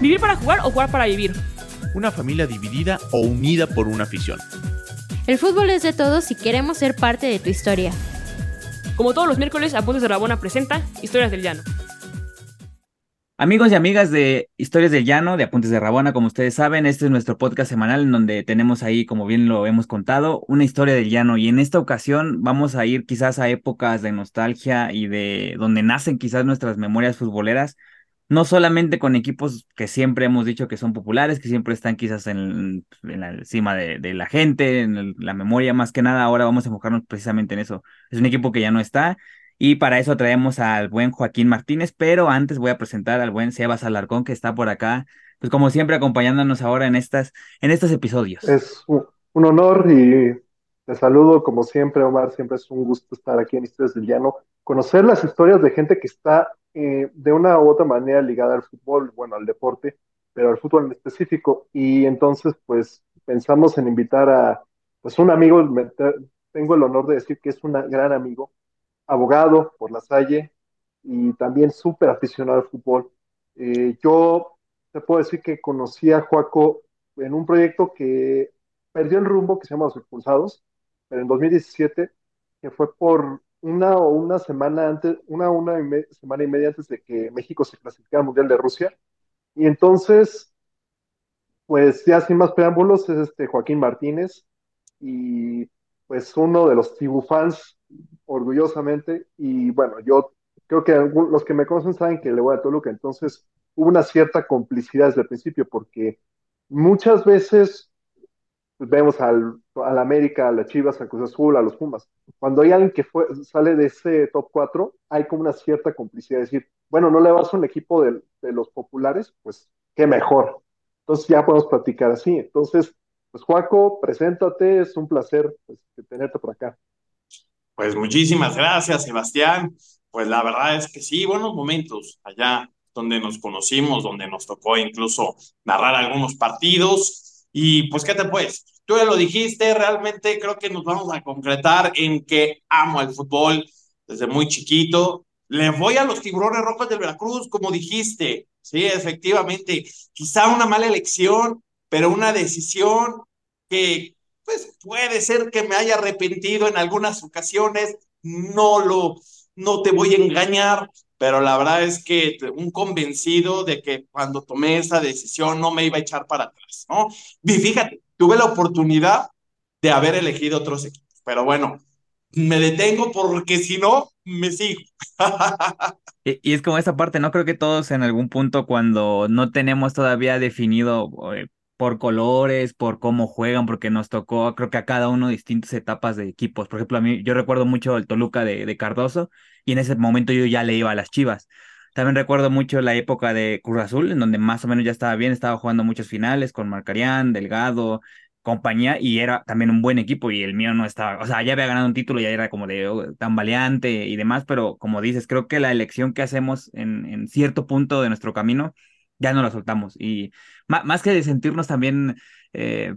¿Vivir para jugar o jugar para vivir? Una familia dividida o unida por una afición. El fútbol es de todos y queremos ser parte de tu historia. Como todos los miércoles, Apuntes de Rabona presenta Historias del Llano. Amigos y amigas de Historias del Llano, de Apuntes de Rabona, como ustedes saben, este es nuestro podcast semanal en donde tenemos ahí, como bien lo hemos contado, una historia del llano. Y en esta ocasión vamos a ir quizás a épocas de nostalgia y de donde nacen quizás nuestras memorias futboleras, no solamente con equipos que siempre hemos dicho que son populares, que siempre están quizás en, la encima de, la gente, en la memoria más que nada, ahora vamos a enfocarnos precisamente en eso. Es un equipo que ya no está y para eso traemos al buen Joaquín Martínez, pero antes voy a presentar al buen Sebas Alarcón, que está por acá, pues como siempre acompañándonos ahora en, estas, en estos episodios. Es un, honor y te saludo como siempre, Omar, siempre es un gusto estar aquí en Historias del Llano, conocer las historias de gente que está eh, de una u otra manera ligada al fútbol, bueno, al deporte, pero al fútbol en específico, y entonces pues pensamos en invitar a pues un amigo, tengo el honor de decir que es un gran amigo, abogado por la Salle y también súper aficionado al fútbol. Eh, yo te puedo decir que conocí a Joaco en un proyecto que perdió el rumbo, que se llama Los Expulsados, pero en 2017, que fue por una o una semana antes, una, una semana y media antes de que México se clasificara al Mundial de Rusia. Y entonces, pues ya sin más preámbulos, es este Joaquín Martínez y pues uno de los Tibu fans orgullosamente. Y bueno, yo creo que los que me conocen saben que le voy a Toluca, entonces hubo una cierta complicidad desde el principio, porque muchas veces vemos al, al América, a las Chivas, a Cruz Azul, a los Pumas. Cuando hay alguien que fue, sale de ese top 4, hay como una cierta complicidad, es decir, bueno, no le vas a un equipo de, de los populares, pues qué mejor. Entonces ya podemos platicar así. Entonces, pues Juaco, preséntate, es un placer pues, tenerte por acá. Pues muchísimas gracias, Sebastián. Pues la verdad es que sí, buenos momentos allá donde nos conocimos, donde nos tocó incluso narrar algunos partidos. Y pues, ¿qué te puedes? Tú ya lo dijiste, realmente creo que nos vamos a concretar en que amo el fútbol desde muy chiquito. Le voy a los tiburones rojos del Veracruz, como dijiste. Sí, efectivamente, quizá una mala elección, pero una decisión que pues puede ser que me haya arrepentido en algunas ocasiones, no lo, no te voy a engañar, pero la verdad es que un convencido de que cuando tomé esa decisión no me iba a echar para atrás, ¿no? Y fíjate, tuve la oportunidad de haber elegido otros equipos, pero bueno, me detengo porque si no, me sigo. y, y, es como esa parte, ¿no? Creo que todos en algún punto cuando no tenemos todavía definido eh, por colores, por cómo juegan, porque nos tocó, creo que a cada uno distintas etapas de equipos. Por ejemplo, a mí, yo recuerdo mucho el Toluca de, Cardoso y en ese momento yo ya le iba a las Chivas. También recuerdo mucho la época de Cruz Azul, en donde más o menos ya estaba bien, estaba jugando muchos finales con Marcarián, Delgado, compañía, y era también un buen equipo, y el mío no estaba, o sea, ya había ganado un título, ya era como de oh, tan valiente y demás, pero como dices, creo que la elección que hacemos en cierto punto de nuestro camino ya no la soltamos. Y más que de sentirnos también eh,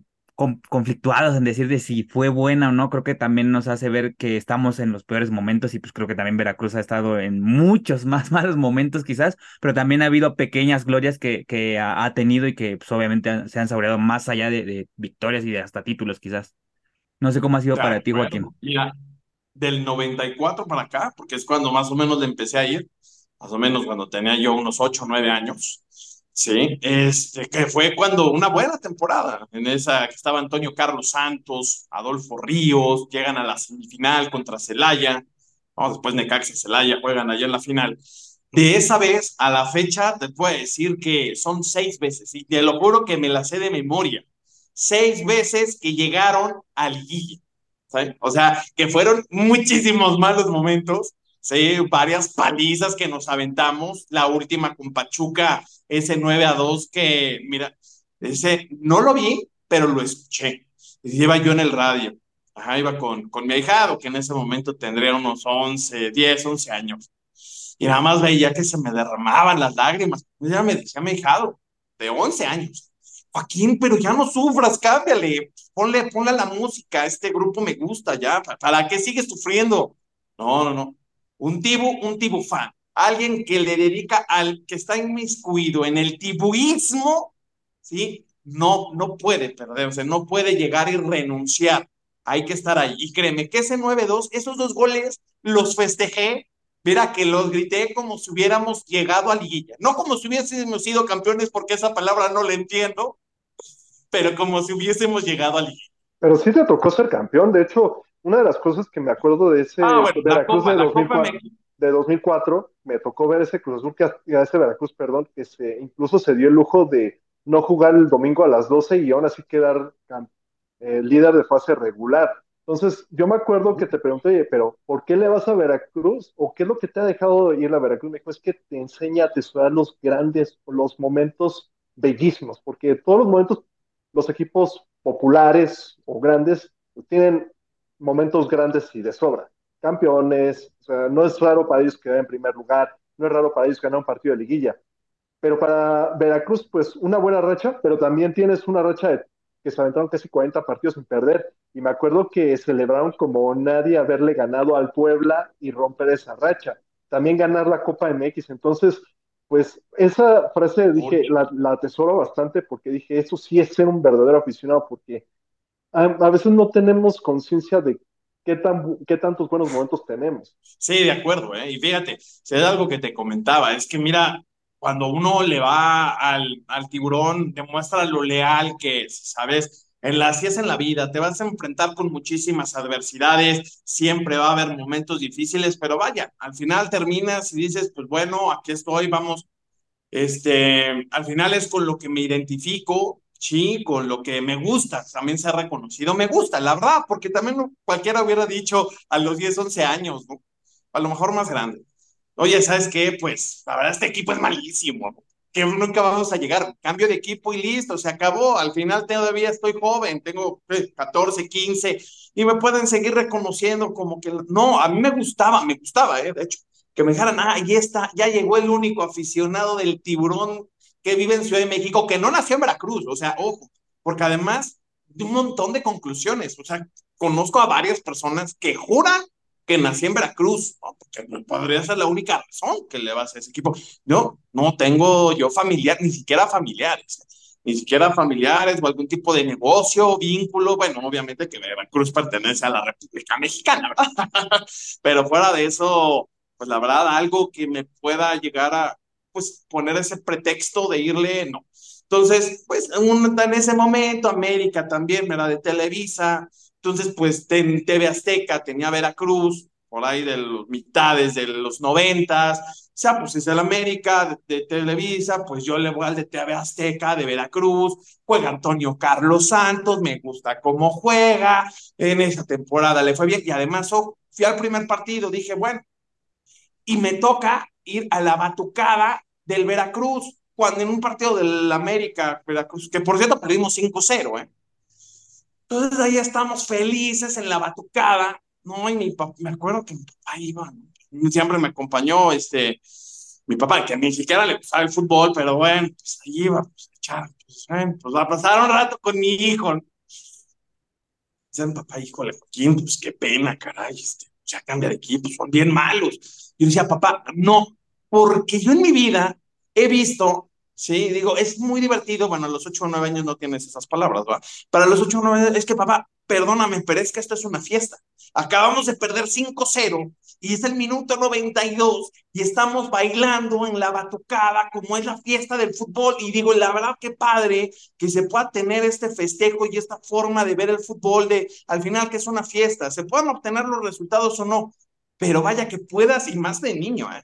conflictuados en decir de si fue buena o no, creo que también nos hace ver que estamos en los peores momentos y pues creo que también Veracruz ha estado en muchos más malos momentos quizás, pero también ha habido pequeñas glorias que, que ha, tenido y que pues obviamente se han saboreado más allá de, victorias y de hasta títulos quizás. No sé cómo ha sido para ti, Joaquín. Mira, del 94 para acá, porque es cuando más o menos le empecé a ir, más o menos cuando tenía yo unos 8 o 9 años, Sí, este, que fue cuando una buena temporada, en esa que estaba Antonio Carlos Santos, Adolfo Ríos, llegan a la semifinal contra Celaya, después Necaxa Celaya juegan allá en la final. De esa vez a la fecha, te puedo decir que son seis veces, y te lo juro que me la sé de memoria, seis veces que llegaron al liguilla, O sea, que fueron muchísimos malos momentos, ¿sí? varias palizas que nos aventamos, la última con Pachuca ese 9 a 2 que, mira, ese no lo vi, pero lo escuché. Iba yo en el radio. Ajá, iba con, con mi ahijado, que en ese momento tendría unos 11, 10, 11 años. Y nada más veía que se me derramaban las lágrimas. Ya me decía mi ahijado, de 11 años. Joaquín, pero ya no sufras, cámbiale, ponle, ponle la música, este grupo me gusta ya, ¿para qué sigues sufriendo? No, no, no. Un tibu, un tibu fan alguien que le dedica al que está inmiscuido en el tibuismo, ¿sí? No, no puede perderse, no puede llegar y renunciar. Hay que estar ahí. Y créeme que ese 9-2, esos dos goles los festejé. Mira, que los grité como si hubiéramos llegado a liguilla. No como si hubiésemos sido campeones, porque esa palabra no la entiendo, pero como si hubiésemos llegado a liguilla. Pero sí te tocó ser campeón. De hecho, una de las cosas que me acuerdo de ese Ah, bueno, Veracruz Copa- de, la 2004, Copa me- de 2004, me tocó ver ese Cruz Azul, que a ese Veracruz, perdón, que se, incluso se dio el lujo de no jugar el domingo a las 12 y aún así quedar eh, líder de fase regular. Entonces, yo me acuerdo que te pregunté, oye, pero ¿por qué le vas a Veracruz? ¿O qué es lo que te ha dejado ir a Veracruz? Me dijo, es que te enseña a atesorar los grandes, los momentos bellísimos, porque todos los momentos, los equipos populares o grandes, pues, tienen momentos grandes y de sobra. Campeones, o sea, no es raro para ellos quedar en primer lugar, no es raro para ellos ganar un partido de liguilla. Pero para Veracruz, pues una buena racha, pero también tienes una racha de que se aventaron casi 40 partidos sin perder. Y me acuerdo que celebraron como nadie haberle ganado al Puebla y romper esa racha. También ganar la Copa MX. Entonces, pues esa frase dije, la, la atesoro bastante porque dije, eso sí es ser un verdadero aficionado, porque a, a veces no tenemos conciencia de qué, tan, qué tantos buenos momentos tenemos. Sí, de acuerdo, ¿eh? Y fíjate, si es algo que te comentaba, es que mira, cuando uno le va al, al tiburón, demuestra lo leal que es, ¿sabes? En la, así es en la vida, te vas a enfrentar con muchísimas adversidades, siempre va a haber momentos difíciles, pero vaya, al final terminas y dices, pues bueno, aquí estoy, vamos, este, al final es con lo que me identifico, sí, con lo que me gusta, también se ha reconocido, me gusta, la verdad, porque también cualquiera hubiera dicho a los 10, 11 años. A lo mejor más grande. Oye, ¿sabes qué? Pues la verdad este equipo es malísimo, que nunca vamos a llegar. Cambio de equipo y listo, se acabó. Al final todavía estoy joven, tengo eh, 14, 15 y me pueden seguir reconociendo como que no, a mí me gustaba, me gustaba, eh, de hecho, que me dijeran, ah, ahí está, ya llegó el único aficionado del tiburón que vive en Ciudad de México, que no nació en Veracruz, o sea, ojo, porque además de un montón de conclusiones, o sea, conozco a varias personas que juran que nací en Veracruz, ¿no? porque podría ser la única razón que le vas a ese equipo. Yo no tengo yo familiar, ni siquiera familiares, ni siquiera familiares o algún tipo de negocio, vínculo. Bueno, obviamente que Veracruz pertenece a la República Mexicana, ¿verdad? Pero fuera de eso, pues la verdad, algo que me pueda llegar a, pues, poner ese pretexto de irle, no. Entonces, pues, un, en ese momento, América también, ¿verdad? De Televisa, entonces, pues en TV Azteca tenía Veracruz, por ahí de los mitades de los noventas. O sea, pues es el América de, de, Televisa, pues yo le voy al de TV Azteca, de Veracruz. Juega Antonio Carlos Santos, me gusta cómo juega. En esa temporada le fue bien. Y además, oh, fui al primer partido, dije, bueno, y me toca ir a la batucada del Veracruz, cuando en un partido del América, Veracruz, que por cierto perdimos 5-0, ¿eh? Entonces ahí estamos felices en la batucada, ¿no? Y mi papá, me acuerdo que mi papá iba, siempre me acompañó, este, mi papá, que ni siquiera le gustaba el fútbol, pero bueno, pues ahí iba, pues echar, pues, bueno, pues a pasar un rato con mi hijo. Dice mi papá, híjole, Joaquín, pues qué pena, caray, este, ya cambia de equipo, son bien malos. Yo decía, papá, no, porque yo en mi vida he visto Sí, digo, es muy divertido. Bueno, a los 8 o 9 años no tienes esas palabras, ¿va? Para los 8 o 9 años, es que papá, perdóname, pero es que esto es una fiesta. Acabamos de perder 5-0 y es el minuto 92 y estamos bailando en la batucada como es la fiesta del fútbol. Y digo, la verdad, qué padre que se pueda tener este festejo y esta forma de ver el fútbol, de al final que es una fiesta. Se puedan obtener los resultados o no, pero vaya que puedas, y más de niño, ¿eh?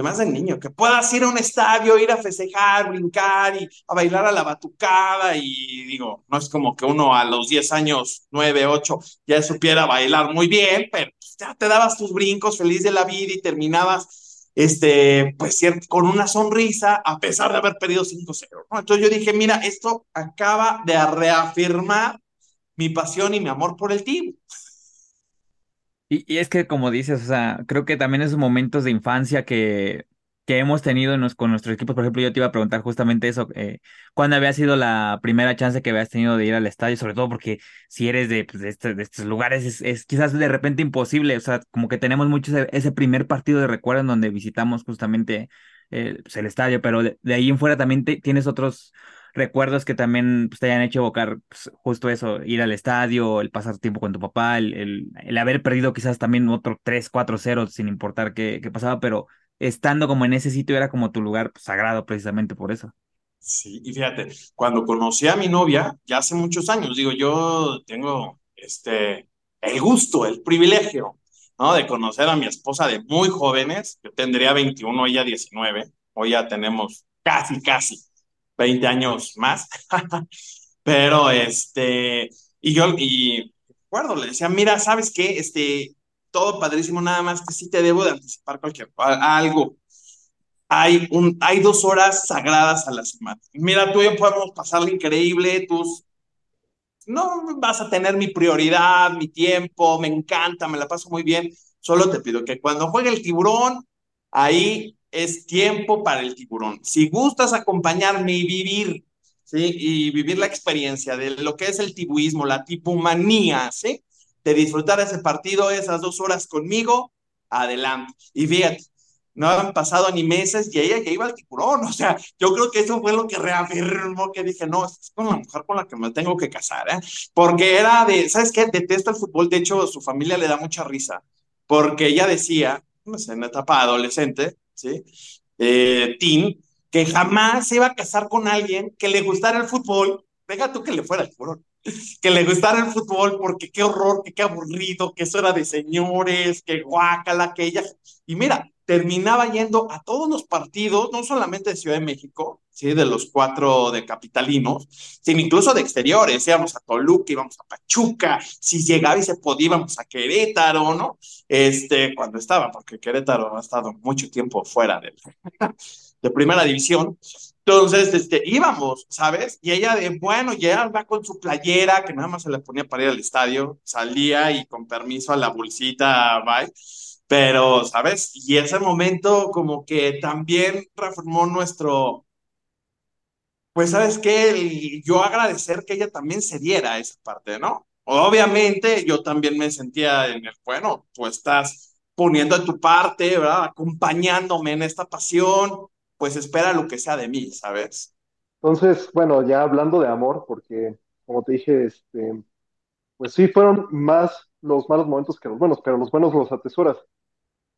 Más de niño, que puedas ir a un estadio, ir a festejar, brincar y a bailar a la batucada y digo, no es como que uno a los 10 años, 9, 8, ya supiera bailar muy bien, pero ya te dabas tus brincos feliz de la vida y terminabas, este, pues con una sonrisa a pesar de haber perdido 5-0, ¿no? Entonces yo dije, mira, esto acaba de reafirmar mi pasión y mi amor por el team. Y, es que como dices, o sea, creo que también esos momentos de infancia que que hemos tenido con nuestros equipos. Por ejemplo, yo te iba a preguntar justamente eso, eh, ¿cuándo había sido la primera chance que habías tenido de ir al estadio? Sobre todo porque si eres de, pues, este, de, estos lugares, es, quizás de repente imposible. O sea, como que tenemos mucho ese, primer partido de recuerdo en donde visitamos justamente eh, pues, el estadio, pero de, ahí en fuera también tienes otros recuerdos que también pues, te hayan hecho evocar pues, justo eso, ir al estadio, el pasar tiempo con tu papá, el, el, haber perdido quizás también otro 3, 4, 0 sin importar qué, qué pasaba, pero estando como en ese sitio era como tu lugar pues, sagrado precisamente por eso. Sí, y fíjate, cuando conocí a mi novia, ya hace muchos años, digo, yo tengo este, el gusto, el privilegio, ¿no? De conocer a mi esposa de muy jóvenes, yo tendría 21, ella 19, hoy ya tenemos casi, casi 20 años más, pero este, y yo, y recuerdo, le decía, mira, ¿sabes qué? Este, todo padrísimo, nada más que sí te debo de anticipar cualquier algo. Hay, un, hay dos horas sagradas a la semana. Mira, tú y yo podemos pasarle increíble, tú no vas a tener mi prioridad, mi tiempo, me encanta, me la paso muy bien. Solo te pido que cuando juegue el tiburón, ahí es tiempo para el tiburón. Si gustas acompañarme y vivir, ¿sí? Y vivir la experiencia de lo que es el tibuismo, la tipumanía, ¿sí? de disfrutar ese partido, esas dos horas conmigo, adelante. Y fíjate, no han pasado ni meses y ella ya iba al tiburón. O sea, yo creo que eso fue lo que reafirmó que dije, no, es con la mujer con la que me tengo que casar, ¿eh? Porque era de, ¿sabes qué? Detesta el fútbol. De hecho, su familia le da mucha risa. Porque ella decía, no sé, en etapa adolescente, Eh, teen, que jamás se iba a casar con alguien que le gustara el fútbol. Venga tú que le fuera al tiburón que le gustara el fútbol porque qué horror, que qué aburrido, que eso era de señores, que guácala, que ella. Y mira, terminaba yendo a todos los partidos, no solamente de Ciudad de México, ¿sí? de los cuatro de capitalinos, sino incluso de exteriores, íbamos a Toluca, íbamos a Pachuca, si llegaba y se podía, íbamos a Querétaro, ¿no? Este, cuando estaba, porque Querétaro ha estado mucho tiempo fuera de, de primera división, entonces, este, íbamos, ¿sabes? Y ella de, bueno, ya va con su playera, que nada más se le ponía para ir al estadio, salía y con permiso a la bolsita, bye. Pero, ¿sabes? Y ese momento como que también reformó nuestro, pues, ¿sabes qué? yo agradecer que ella también se diera esa parte, ¿no? Obviamente yo también me sentía en el, bueno, pues estás poniendo de tu parte, ¿verdad? Acompañándome en esta pasión, pues espera lo que sea de mí, ¿sabes? Entonces, bueno, ya hablando de amor, porque como te dije, este, pues sí, fueron más los malos momentos que los buenos, pero los buenos los atesoras.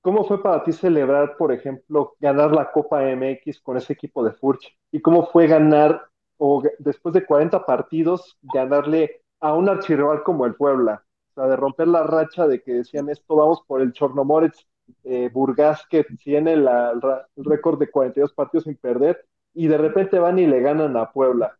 ¿Cómo fue para ti celebrar, por ejemplo, ganar la Copa MX con ese equipo de Furch? ¿Y cómo fue ganar, o después de 40 partidos, ganarle a un archirrival como el Puebla? O sea, de romper la racha de que decían esto, vamos por el Chornomorets eh, Burgas que tiene el récord de 42 partidos sin perder y de repente van y le ganan a Puebla.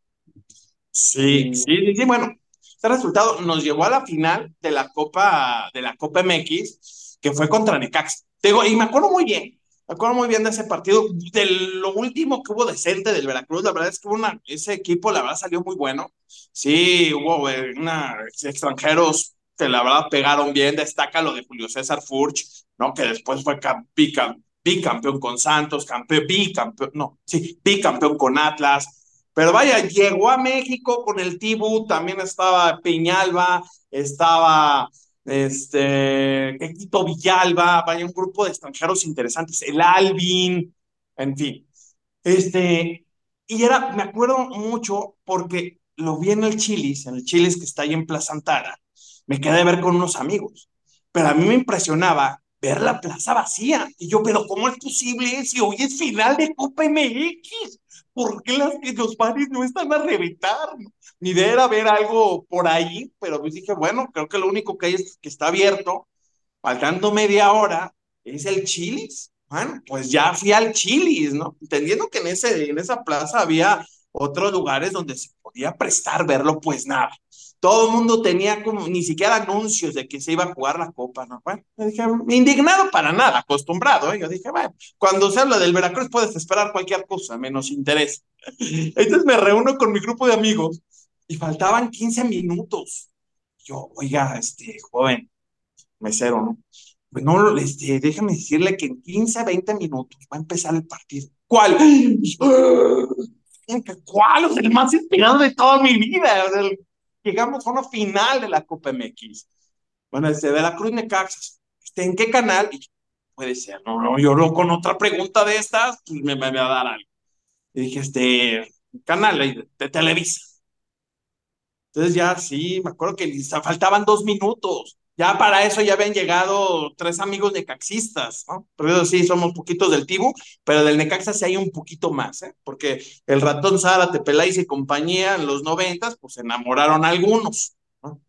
Sí, sí, sí, bueno, este resultado nos llevó a la final de la Copa, de la Copa MX, que fue contra Necaxa. y me acuerdo muy bien, me acuerdo muy bien de ese partido, de lo último que hubo decente del Veracruz, la verdad es que ese equipo, la verdad, salió muy bueno. Sí, hubo eh, una, extranjeros que la verdad pegaron bien, destaca lo de Julio César Furch, ¿no? Que después fue bicampeón con Santos, campeón, bicampeón, no, sí, bicampeón con Atlas. Pero vaya, llegó a México con el Tibu, también estaba Peñalba, estaba este, Quito Villalba, vaya, un grupo de extranjeros interesantes, el Alvin, en fin. Este, y era, me acuerdo mucho porque lo vi en el Chilis, en el Chilis que está ahí en Plaza Antara, me quedé a ver con unos amigos, pero a mí me impresionaba ver la plaza vacía. Y yo, pero ¿cómo es posible si hoy es final de Copa MX? ¿Por qué las, los bares no están a reventar? Ni idea era ver algo por ahí, pero pues dije, bueno, creo que lo único que hay es que está abierto, faltando media hora, es el Chilis. Bueno, pues ya fui al Chilis, ¿no? Entendiendo que en, ese, en esa plaza había otros lugares donde se podía prestar verlo, pues nada. Todo el mundo tenía como, ni siquiera anuncios de que se iba a jugar la copa, ¿no? Bueno, me dije, indignado para nada, acostumbrado, ¿eh? Yo dije, bueno, cuando se habla del Veracruz puedes esperar cualquier cosa, menos interés. Entonces me reúno con mi grupo de amigos y faltaban 15 minutos. Yo, oiga, este, joven, mesero, ¿no? pues no, este, déjame decirle que en 15, 20 minutos va a empezar el partido. ¿Cuál? ¿Cuál? O el más inspirado de toda mi vida. O llegamos a una final de la Copa MX. Bueno, desde de la Cruz Necaxa. Este, ¿En qué canal? Y puede ser, no, no, yo lo, con otra pregunta de estas, pues me, me, va a dar algo. Y dije, este, canal de Televisa. Entonces ya sí, me acuerdo que faltaban dos minutos. Ya para eso ya habían llegado tres amigos necaxistas, ¿no? Pero sí, somos poquitos del Tibu, pero del Necaxa sí hay un poquito más, ¿eh? Porque el ratón Zárate, Peláez y compañía en los noventas, pues enamoraron algunos, ¿no?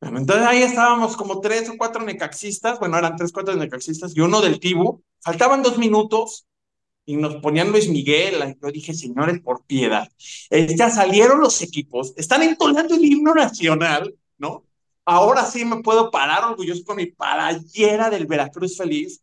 Bueno, entonces ahí estábamos como tres o cuatro necaxistas, bueno, eran tres, cuatro necaxistas y uno del Tibu. Faltaban dos minutos y nos ponían Luis Miguel. Yo dije, señores, por piedad. Eh, ya salieron los equipos, están entonando el himno nacional, ¿no? Ahora sí me puedo parar orgulloso con mi playera del Veracruz feliz.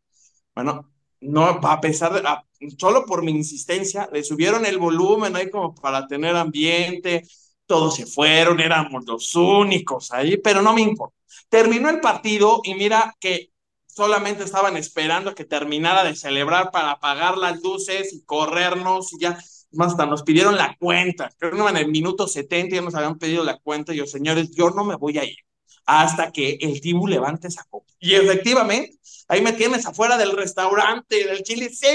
Bueno, no, a pesar de, a, solo por mi insistencia, le subieron el volumen ahí como para tener ambiente, todos se fueron, éramos los únicos ahí, pero no me importa. Terminó el partido y mira que solamente estaban esperando que terminara de celebrar para apagar las luces y corrernos y ya, más hasta nos pidieron la cuenta. Creo que en el minuto 70 ya nos habían pedido la cuenta y yo, señores, yo no me voy a ir hasta que el Tibu levante esa copa. Y efectivamente, ahí me tienes afuera del restaurante del Chile, sí,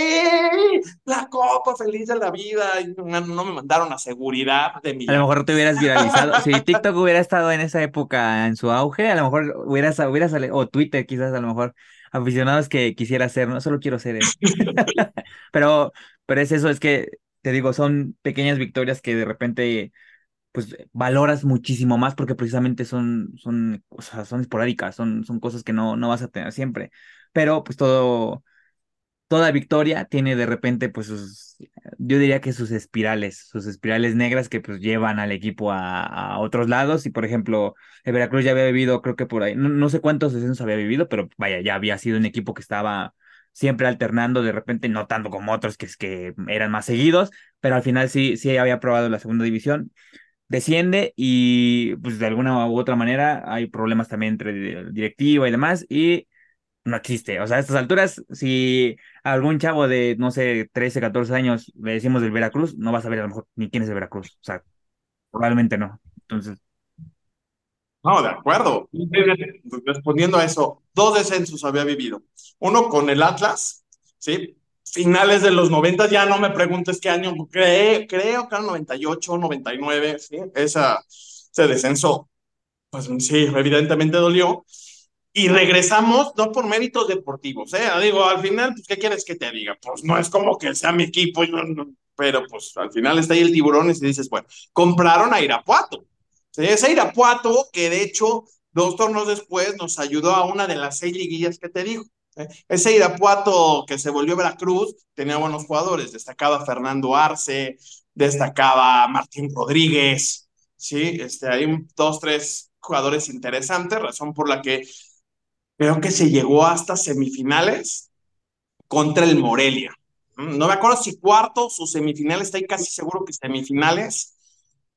la copa, feliz de la vida. Y no, no, me mandaron a seguridad de mi. A lo mejor te hubieras viralizado. si TikTok hubiera estado en esa época en su auge, a lo mejor hubieras, hubieras o Twitter quizás a lo mejor aficionados que quisiera ser, no solo quiero ser él. pero, pero es eso, es que te digo, son pequeñas victorias que de repente pues valoras muchísimo más porque precisamente son, son, o son esporádicas, son, son cosas que no, no vas a tener siempre. Pero pues todo, toda victoria tiene de repente pues sus, yo diría que sus espirales, sus espirales negras que pues llevan al equipo a, a otros lados. Y por ejemplo, el Veracruz ya había vivido, creo que por ahí, no, no sé cuántos descensos había vivido, pero vaya, ya había sido un equipo que estaba siempre alternando, de repente no tanto como otros que, que eran más seguidos, pero al final sí, sí había probado la segunda división desciende y pues de alguna u otra manera hay problemas también entre directiva y demás y no existe. O sea, a estas alturas, si algún chavo de, no sé, 13, 14 años le decimos del Veracruz, no vas a ver a lo mejor ni quién es el Veracruz. O sea, probablemente no. Entonces. No, de acuerdo. Respondiendo a eso, dos descensos había vivido. Uno con el Atlas, ¿sí? Finales de los 90, ya no me preguntes qué año, creo, creo que era 98, 99, ¿sí? Esa, ese descenso, pues sí, evidentemente dolió. Y regresamos, no por méritos deportivos, ¿eh? Digo, al final, pues, ¿qué quieres que te diga? Pues no es como que sea mi equipo, pero pues al final está ahí el tiburón y dices, bueno, compraron a Irapuato. ¿sí? Ese Irapuato que de hecho, dos tornos después nos ayudó a una de las seis liguillas que te digo. Ese Irapuato que se volvió Veracruz tenía buenos jugadores, destacaba Fernando Arce, destacaba Martín Rodríguez, ¿sí? Este, hay dos, tres jugadores interesantes, razón por la que creo que se llegó hasta semifinales contra el Morelia. Mm, no me acuerdo si cuartos o semifinales, estoy casi seguro que semifinales,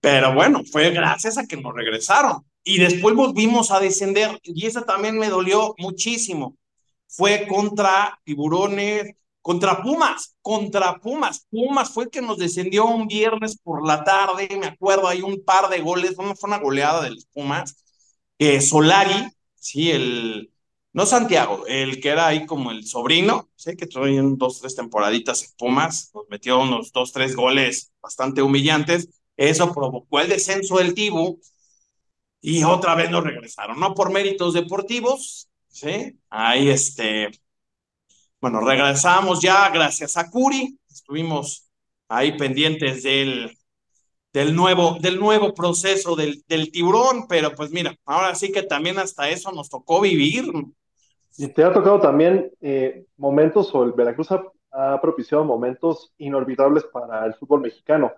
pero bueno, fue gracias a que nos regresaron. Y después volvimos a descender, y eso también me dolió muchísimo fue contra Tiburones, contra Pumas, contra Pumas. Pumas fue el que nos descendió un viernes por la tarde, me acuerdo, hay un par de goles, fue una goleada de los Pumas. Eh, Solari, sí, el, no Santiago, el que era ahí como el sobrino, sé que trae dos, tres temporaditas en Pumas, nos metió unos dos, tres goles bastante humillantes. Eso provocó el descenso del Tibu y otra vez nos regresaron, no por méritos deportivos, ¿sí? Ahí, este, bueno, regresamos ya gracias a Curi, estuvimos ahí pendientes del, del, nuevo, del nuevo proceso del, del tiburón, pero pues mira, ahora sí que también hasta eso nos tocó vivir. Y te ha tocado también eh, momentos, o el Veracruz ha, propiciado momentos inolvidables para el fútbol mexicano.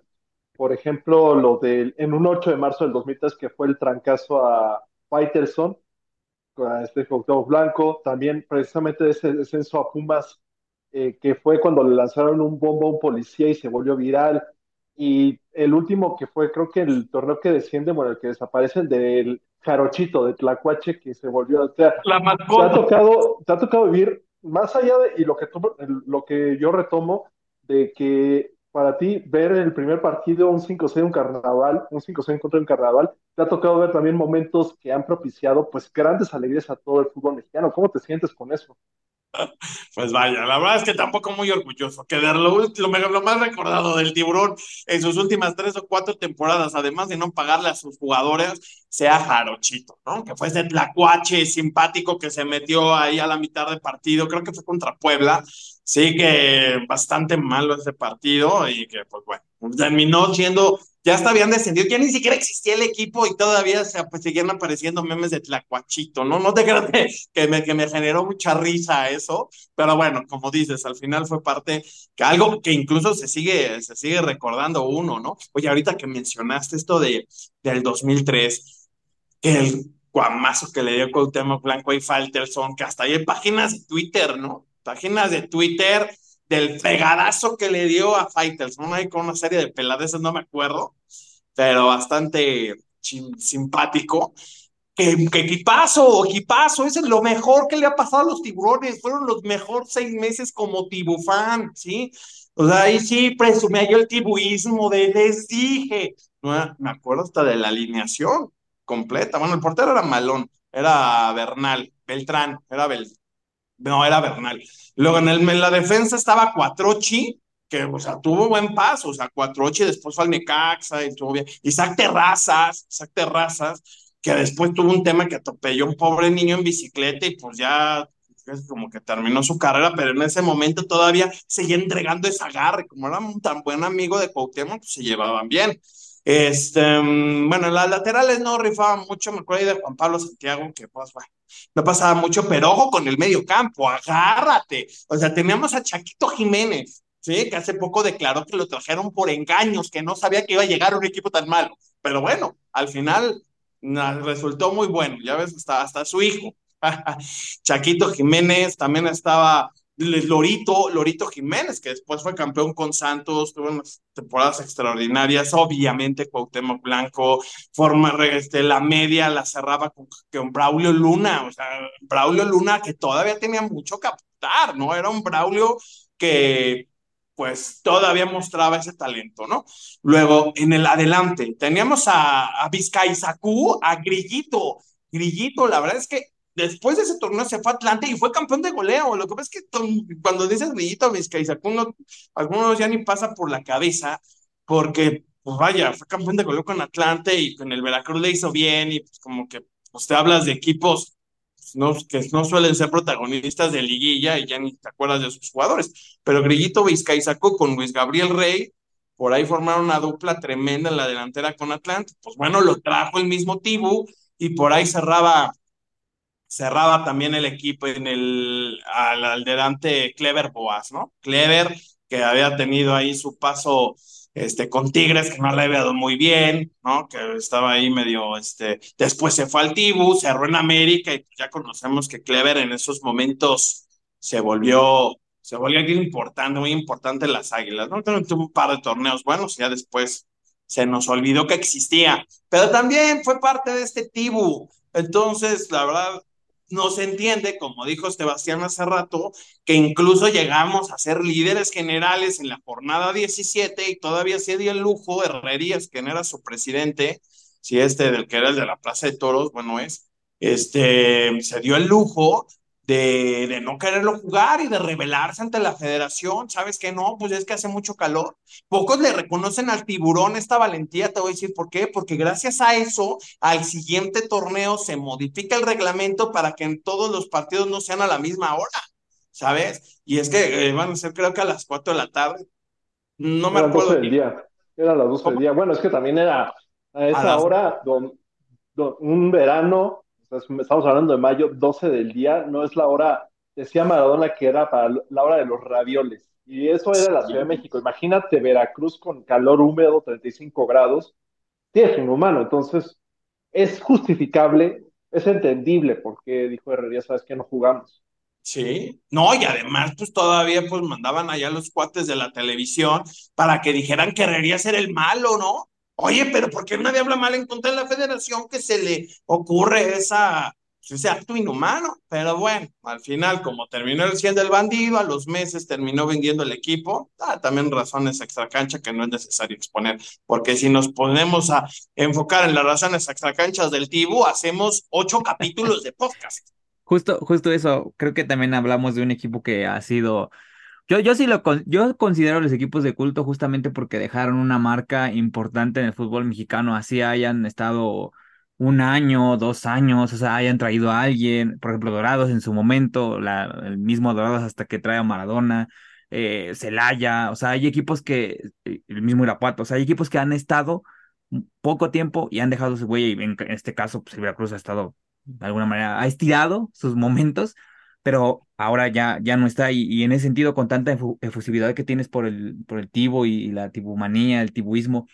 Por ejemplo, lo del, en un 8 de marzo del 2003, que fue el trancazo a Faitelson, este Octavo Blanco, también precisamente ese descenso a Pumas, eh, que fue cuando le lanzaron un bombo a un policía y se volvió viral. y el último que fue, creo que el torneo que desciende, bueno, el que desaparece, el del Jarochito, de Tlacuache, que se volvió, o sea, La te ha tocado, te ha tocado vivir más allá de, y lo que, tú- lo que yo retomo, de que para ti ver el primer partido, un 5-6, un carnaval, un 5-6 contra un carnaval, te ha tocado ver también momentos que han propiciado pues grandes alegrías a todo el fútbol mexicano. ¿Cómo te sientes con eso? Pues vaya, la verdad es que tampoco muy orgulloso. Que de lo, lo, lo más recordado del tiburón en sus últimas tres o cuatro temporadas, además de no pagarle a sus jugadores, sea Jarochito, ¿no? Que fue ese tlacuache simpático que se metió ahí a la mitad del partido, creo que fue contra Puebla. Sí, que bastante malo ese partido y que, pues bueno, terminó siendo ya hasta habían descendido, ya ni siquiera existía el equipo y todavía se, pues, seguían apareciendo memes de Tlacuachito, ¿no? No te creas que, me, que me generó mucha risa eso, pero bueno, como dices, al final fue parte, que algo que incluso se sigue, se sigue recordando uno, ¿no? Oye, ahorita que mencionaste esto de, del 2003, que el guamazo que le dio Cuauhtémoc Blanco y Falterson, que hasta hay páginas de Twitter, ¿no? Páginas de Twitter del pegadazo que le dio a Fighters, ¿no? Hay con una serie de peladeces, no me acuerdo, pero bastante simpático. ¿Qué, qué equipazo, equipazo, ese es lo mejor que le ha pasado a los tiburones, fueron los mejores seis meses como tibufán, ¿sí? O sea, ahí sí presumía yo el tibuismo de les dije, no, me acuerdo hasta de la alineación completa, bueno, el portero era Malón, era Bernal, Beltrán, era Beltrán no, era Bernal. Luego en, el, en la defensa estaba Cuatrochi, que, o sea, tuvo buen paso, o sea, Cuatrochi después fue al Necaxa y estuvo bien. Isaac Terrazas, Isaac Terrazas, que después tuvo un tema que atropelló un pobre niño en bicicleta y pues ya es como que terminó su carrera, pero en ese momento todavía seguía entregando ese agarre, como era un tan buen amigo de Cuauhtémoc, pues se llevaban bien. Este, bueno, las laterales no rifaban mucho, me acuerdo de Juan Pablo Santiago, que pues, bueno, no pasaba mucho, pero ojo con el medio campo, agárrate. O sea, teníamos a Chaquito Jiménez, ¿sí? Que hace poco declaró que lo trajeron por engaños, que no sabía que iba a llegar un equipo tan malo. Pero bueno, al final resultó muy bueno, ya ves, hasta, hasta su hijo. Chaquito Jiménez, también estaba Lorito, Lorito Jiménez, que después fue campeón con Santos, tuvo unas temporadas extraordinarias, obviamente Cuauhtémoc Blanco, forma, este, la media la cerraba con, Braulio Luna, o sea, Braulio Luna que todavía tenía mucho que aportar, ¿no? Era un Braulio que pues todavía mostraba ese talento, ¿no? Luego, en el adelante, teníamos a, a a Grillito, Grillito, la verdad es que después de ese torneo se fue a Atlante y fue campeón de goleo. Lo que pasa es que cuando dices Grillito Vizcaizacú, no, algunos ya ni pasa por la cabeza, porque, pues vaya, fue campeón de goleo con Atlante y con el Veracruz le hizo bien y pues como que pues, te hablas de equipos no, que no suelen ser protagonistas de liguilla y ya ni te acuerdas de sus jugadores. Pero Grillito Vizcaizacú con Luis Gabriel Rey, por ahí formaron una dupla tremenda en la delantera con Atlante. Pues bueno, lo trajo el mismo Tibu y por ahí cerraba cerraba también el equipo en el al, al delante Clever Boas, ¿no? Clever, que había tenido ahí su paso este, con Tigres, que no le había dado muy bien, ¿no? Que estaba ahí medio, este, después se fue al Tibu, cerró en América y ya conocemos que Clever en esos momentos se volvió, se volvió alguien importante, muy importante en las Águilas, ¿no? Tuvo un par de torneos buenos, ya después se nos olvidó que existía, pero también fue parte de este Tibu, entonces, la verdad, no se entiende, como dijo Sebastián hace rato, que incluso llegamos a ser líderes generales en la jornada 17 y todavía se dio el lujo, Herrerías, quien era su presidente, si este del que era el de la Plaza de Toros, bueno es, este, se dio el lujo de, de, no quererlo jugar y de rebelarse ante la federación. ¿Sabes qué? No, pues es que hace mucho calor. Pocos le reconocen al tiburón esta valentía, te voy a decir por qué, porque gracias a eso, al siguiente torneo se modifica el reglamento para que en todos los partidos no sean a la misma hora, ¿sabes? Y es que eh, van a ser creo que a las 4 de la tarde. No me acuerdo. 12 del día. Era las 12 del día. Bueno, es que también era a esa las- hora, don- don- un verano, estamos hablando de mayo, 12 del día, no es la hora, decía Maradona que era para la hora de los ravioles. Y eso era la Ciudad de México. Imagínate Veracruz con calor húmedo, 35 grados. Sí, es inhumano. Entonces, es justificable, es entendible porque dijo Herrería, sabes que no jugamos. Sí, no, y además, pues todavía pues mandaban allá los cuates de la televisión para que dijeran que Herrería ser el malo, ¿no? Oye, pero ¿por qué nadie habla mal en contra de la federación que se le ocurre esa, pues, ese acto inhumano? Pero bueno, al final, como terminó el 100 del bandido, a los meses terminó vendiendo el equipo, ah, también razones extracancha que no es necesario exponer, porque si nos ponemos a enfocar en las razones extracanchas del Tibu, hacemos ocho capítulos de podcast. Justo, justo eso, creo que también hablamos de un equipo que ha sido, yo, yo sí lo, yo considero los equipos de culto justamente porque dejaron una marca importante en el fútbol mexicano, así hayan estado un año, dos años, o sea, hayan traído a alguien, por ejemplo, Dorados en su momento, la, el mismo Dorados hasta que trae a Maradona, eh, Celaya, o sea, hay equipos que, eh, el mismo Irapuato, o sea, hay equipos que han estado poco tiempo y han dejado su huella, y en, en este caso, pues Veracruz ha estado de alguna manera ha estirado sus momentos, pero ahora ya, ya no está. Y, y en ese sentido, con tanta efu- efusividad que tienes por el, por el tibo y, y la tibumanía, el tibuismo,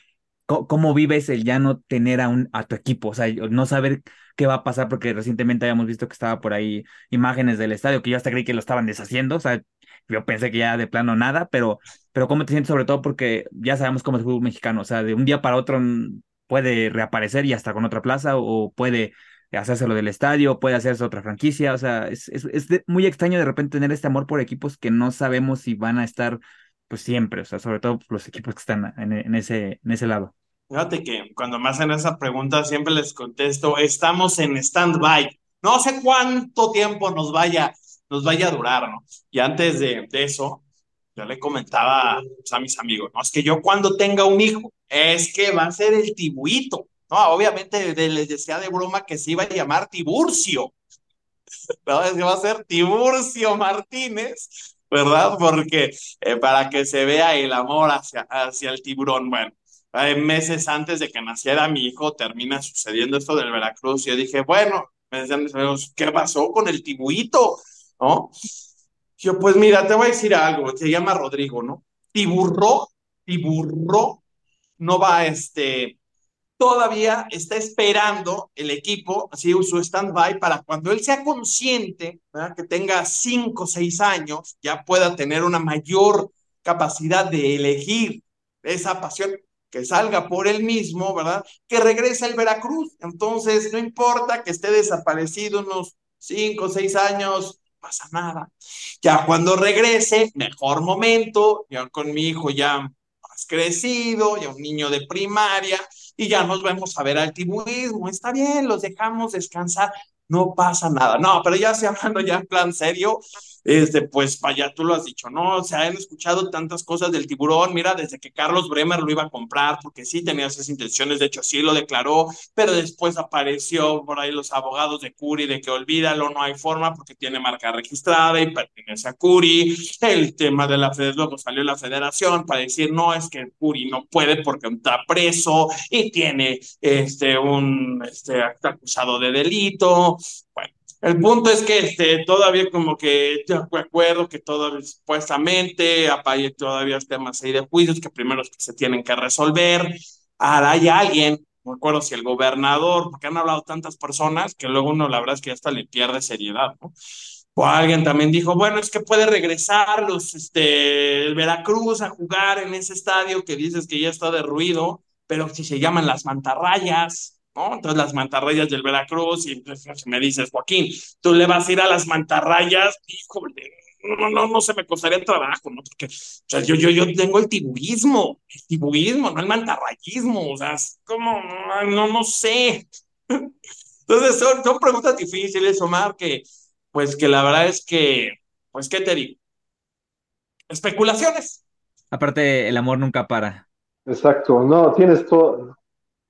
¿cómo, cómo vives el ya no tener a, un, a tu equipo? O sea, no saber qué va a pasar, porque recientemente habíamos visto que estaba por ahí imágenes del estadio, que yo hasta creí que lo estaban deshaciendo, o sea, yo pensé que ya de plano nada, pero, pero ¿cómo te sientes sobre todo? Porque ya sabemos cómo es el fútbol mexicano, o sea, de un día para otro mm, puede reaparecer y hasta con otra plaza, o puede hacerse lo del estadio, puede hacerse otra franquicia, o sea, es, es, es muy extraño de repente tener este amor por equipos que no sabemos si van a estar pues siempre, o sea, sobre todo los equipos que están en, en ese, en ese lado. Fíjate que cuando me hacen esa pregunta siempre les contesto, estamos en stand-by. No sé cuánto tiempo nos vaya, nos vaya a durar, ¿no? Y antes de, de eso, yo le comentaba pues, a mis amigos, ¿no? Es que yo cuando tenga un hijo, es que va a ser el tibuito. No, obviamente les decía de broma que se iba a llamar Tiburcio. Es que va a ser Tiburcio Martínez, ¿verdad? Porque eh, para que se vea el amor hacia, hacia el tiburón. Bueno, eh, meses antes de que naciera mi hijo, termina sucediendo esto del Veracruz. Y yo dije, bueno, me decían mis ¿qué pasó con el tibuito? ¿No? Yo, pues mira, te voy a decir algo, se llama Rodrigo, ¿no? Tiburro, tiburro, no va, este, todavía está esperando el equipo, así su stand-by, para cuando él sea consciente, ¿verdad? que tenga cinco o seis años, ya pueda tener una mayor capacidad de elegir esa pasión, que salga por él mismo, ¿verdad? Que regrese al Veracruz. Entonces, no importa que esté desaparecido unos cinco o seis años, pasa nada. Ya cuando regrese, mejor momento, ya con mi hijo ya más crecido, ya un niño de primaria, y ya nos vemos a ver al tiburismo. Está bien, los dejamos descansar, no pasa nada. No, pero ya se hablando ya en plan serio, este, pues vaya, tú lo has dicho, ¿no? Se han escuchado tantas cosas del tiburón, mira, desde que Carlos Bremer lo iba a comprar, porque sí tenía esas intenciones, de hecho sí lo declaró, pero después apareció por ahí los abogados de Curi de que olvídalo, no hay forma porque tiene marca registrada y pertenece a Curi. El tema de la federación, luego salió la federación para decir, no, es que Curi no puede porque está preso y tiene este, un, este, acusado de delito. Bueno, el punto es que este, todavía como que de acuerdo que todavía supuestamente hay todavía temas ahí de juicios que primero que se tienen que resolver. Ahora hay alguien, no recuerdo si el gobernador, porque han hablado tantas personas que luego uno la verdad es que hasta le pierde seriedad, ¿no? O alguien también dijo, bueno, es que puede regresar los, este, el Veracruz a jugar en ese estadio que dices que ya está derruido, pero si se llaman las mantarrayas, ¿no? Entonces las mantarrayas del Veracruz, y entonces me dices, Joaquín, tú le vas a ir a las mantarrayas, híjole, no, no, no se me costaría trabajo, ¿no? Porque, o sea, yo, yo, yo tengo el tiburismo, el tiburismo, no el mantarrayismo, o sea, es como, no, no sé. Entonces son, son preguntas difíciles, Omar, que pues que la verdad es que, pues, ¿qué te digo? Especulaciones. Aparte, el amor nunca para. Exacto, no, tienes todo,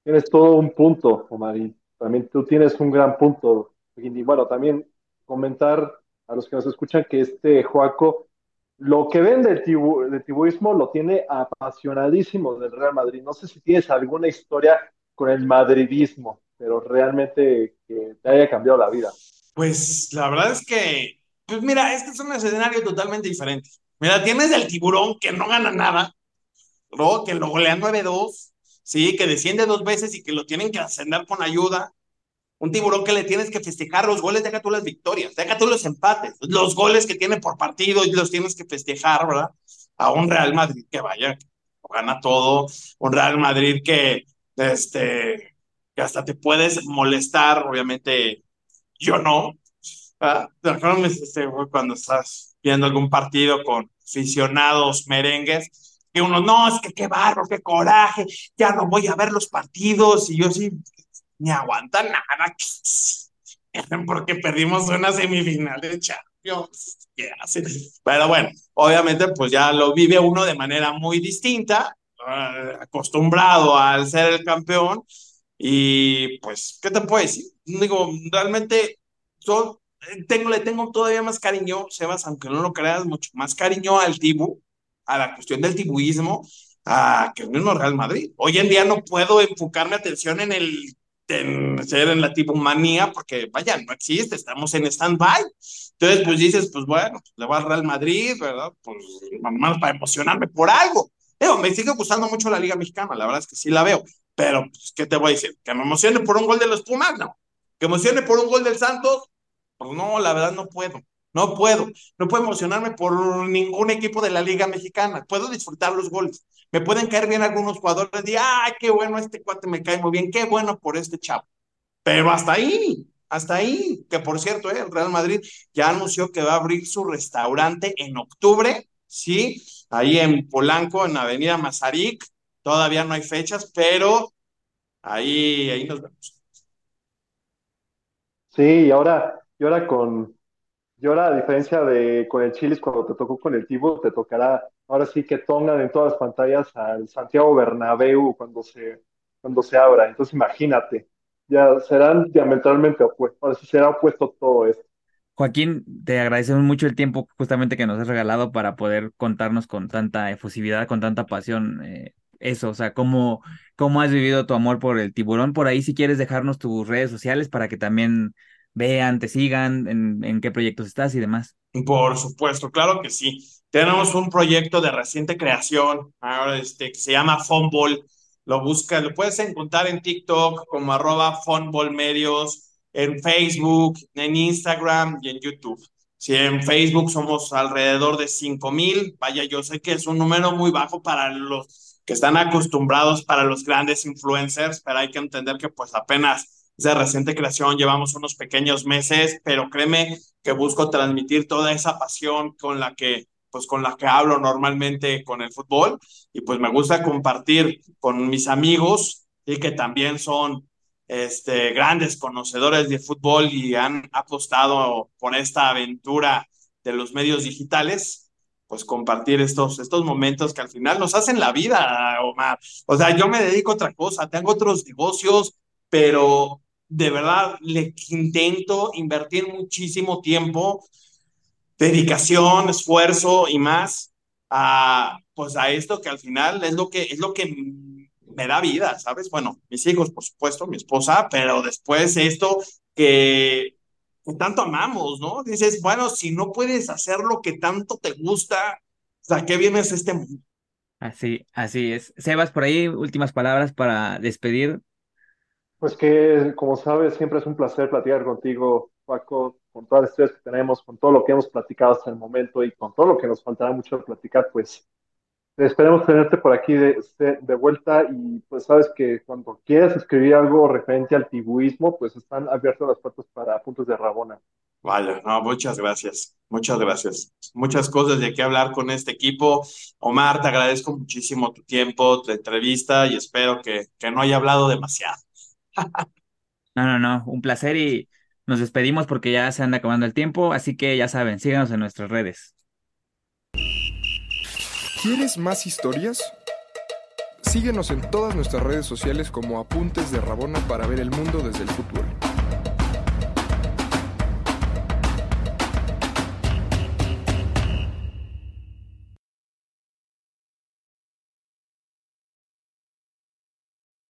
tienes todo un punto, Omarín. También tú tienes un gran punto. Y bueno, también comentar a los que nos escuchan que este Joaco, lo que ven del, tibu, del tibuismo lo tiene apasionadísimo del Real Madrid. No sé si tienes alguna historia con el madridismo, pero realmente que te haya cambiado la vida. Pues la verdad es que, pues mira, este es un escenario totalmente diferente. Mira, tienes el tiburón que no gana nada, ¿no? Que lo golean 9-2, sí, que desciende dos veces y que lo tienen que ascender con ayuda. Un tiburón que le tienes que festejar los goles, deja tú las victorias, deja tú los empates, los goles que tiene por partido y los tienes que festejar, ¿verdad? A un Real Madrid que vaya, gana todo, un Real Madrid que, este, que hasta te puedes molestar, obviamente yo no. ¿verdad? Este, cuando estás viendo algún partido con aficionados merengues, que uno, no, es que qué barro, qué coraje, ya no voy a ver los partidos, y yo sí, ni aguanta nada, porque perdimos una semifinal de Champions. ¿Qué hace? Pero bueno, obviamente, pues ya lo vive uno de manera muy distinta, uh, acostumbrado al ser el campeón, y pues, ¿qué te puedo decir? Digo, realmente yo tengo, le tengo todavía más cariño, Sebas, aunque no lo creas, mucho más cariño al Tibu, a la cuestión del tibuismo, a que el mismo Real Madrid. Hoy en día no puedo enfocarme atención en el en ser en la tibumanía, porque vaya, no existe, estamos en stand-by. Entonces, pues dices, pues bueno, le voy al Real Madrid, ¿verdad? Pues normal para emocionarme por algo. Digo, me sigue gustando mucho la Liga Mexicana, la verdad es que sí la veo, pero pues, ¿qué te voy a decir? ¿Que me emocione por un gol de los Pumas? No. ¿Que emocione por un gol del Santos? Pues no, la verdad no puedo. No puedo. No puedo emocionarme por ningún equipo de la Liga Mexicana. Puedo disfrutar los goles. Me pueden caer bien algunos jugadores y, ay, qué bueno, este cuate me cae muy bien, qué bueno por este chavo. Pero hasta ahí, hasta ahí. Que por cierto, ¿eh? el Real Madrid ya anunció que va a abrir su restaurante en octubre, ¿sí? Ahí en Polanco, en Avenida Mazarik. Todavía no hay fechas, pero ahí, ahí nos vemos. Sí, y ahora, y ahora con, y ahora a diferencia de con el Chilis, cuando te tocó con el Tibo, te tocará ahora sí que pongan en todas las pantallas al Santiago Bernabéu cuando se, cuando se abra. Entonces imagínate, ya serán diametralmente opuestos, ahora sí será opuesto todo esto. Joaquín, te agradecemos mucho el tiempo justamente que nos has regalado para poder contarnos con tanta efusividad, con tanta pasión, eh, eso, o sea, cómo, cómo has vivido tu amor por el tiburón. Por ahí, si quieres dejarnos tus redes sociales para que también vean, te sigan, en, qué proyectos estás y demás. Por supuesto, claro que sí. Tenemos un proyecto de reciente creación, ahora este, que se llama Fonball. Lo buscas, lo puedes encontrar en TikTok como arroba Medios, en Facebook, en Instagram y en YouTube. Si en Facebook somos alrededor de 5 mil, vaya, yo sé que es un número muy bajo para los que están acostumbrados para los grandes influencers, pero hay que entender que pues apenas de reciente creación, llevamos unos pequeños meses, pero créeme que busco transmitir toda esa pasión con la que pues con la que hablo normalmente con el fútbol y pues me gusta compartir con mis amigos y que también son este, grandes conocedores de fútbol y han apostado por esta aventura de los medios digitales, pues compartir estos, estos momentos que al final nos hacen la vida, Omar. O sea, yo me dedico a otra cosa, tengo otros negocios, pero de verdad le intento invertir muchísimo tiempo, dedicación, esfuerzo y más a pues a esto que al final es lo que es lo que me da vida, ¿sabes? Bueno, mis hijos, por supuesto, mi esposa, pero después esto que, que tanto amamos, ¿no? Dices, bueno, si no puedes hacer lo que tanto te gusta, ¿a qué vienes este mundo? Así, así es. Sebas, por ahí, últimas palabras para despedir pues que, como sabes, siempre es un placer platicar contigo, Paco, con todas las historias que tenemos, con todo lo que hemos platicado hasta el momento y con todo lo que nos faltará mucho platicar, pues esperemos tenerte por aquí de, de, vuelta y pues sabes que cuando quieras escribir algo referente al tibuismo, pues están abiertas las puertas para puntos de Rabona. Vale, no, muchas gracias, muchas gracias. Muchas cosas de qué hablar con este equipo. Omar, te agradezco muchísimo tu tiempo, tu entrevista y espero que, que no haya hablado demasiado. No, no, no, un placer y nos despedimos porque ya se anda acabando el tiempo, así que ya saben, síganos en nuestras redes. ¿Quieres más historias? Síguenos en todas nuestras redes sociales como Apuntes de Rabona para ver el mundo desde el fútbol.